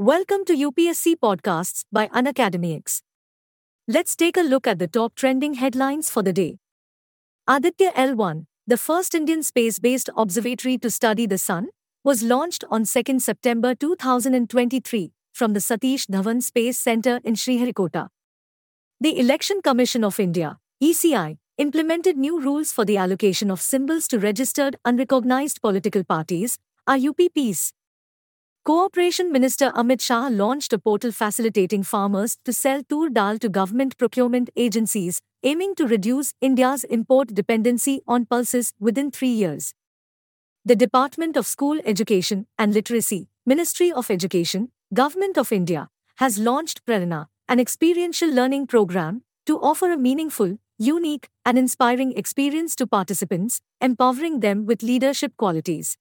Welcome to UPSC Podcasts by UnacademyX. Let's take a look at the top trending headlines for the day. Aditya L1, the first Indian space based observatory to study the Sun, was launched on 2 September 2023 from the Satish Dhawan Space Center in Sriharikota. The Election Commission of India, ECI, implemented new rules for the allocation of symbols to registered unrecognized political parties, RUPPs, Cooperation Minister Amit Shah launched a portal facilitating farmers to sell tur dal to government procurement agencies, aiming to reduce India's import dependency on pulses within three years. The Department of School Education and Literacy, Ministry of Education, Government of India, has launched Prerana, an experiential learning program, to offer a meaningful, unique, and inspiring experience to participants, empowering them with leadership qualities.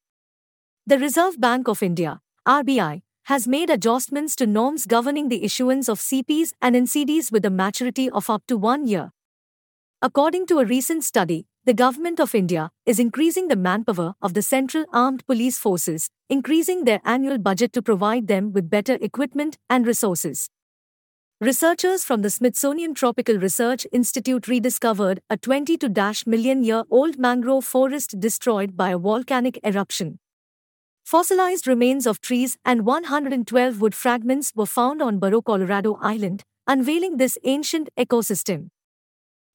The Reserve Bank of India, RBI, has made adjustments to norms governing the issuance of CPs and NCDs with a maturity of up to one year. According to a recent study, the Government of India is increasing the manpower of the Central Armed Police Forces, increasing their annual budget to provide them with better equipment and resources. Researchers from the Smithsonian Tropical Research Institute rediscovered a 22 million year old mangrove forest destroyed by a volcanic eruption. Fossilized remains of trees and 112 wood fragments were found on Barro, Colorado Island, unveiling this ancient ecosystem.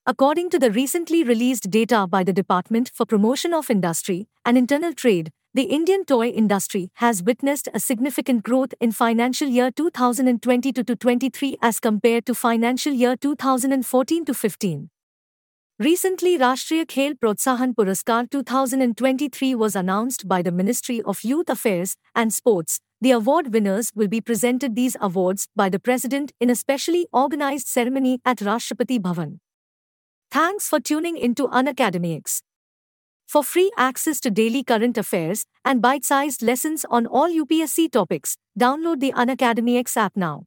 According to the recently released data by the Department for Promotion of Industry and Internal Trade, the Indian toy industry has witnessed a significant growth in financial year 2022 to 23 as compared to financial year 2014 to 15. Recently, Rashtriya Khel Protsahan Puraskar 2023 was announced by the Ministry of Youth Affairs and Sports. The award winners will be presented these awards by the President in a specially organized ceremony at Rashtrapati Bhavan. Thanks for tuning into UnacademyX. For free access to daily current affairs and bite sized lessons on all UPSC topics, download the UnacademyX app now.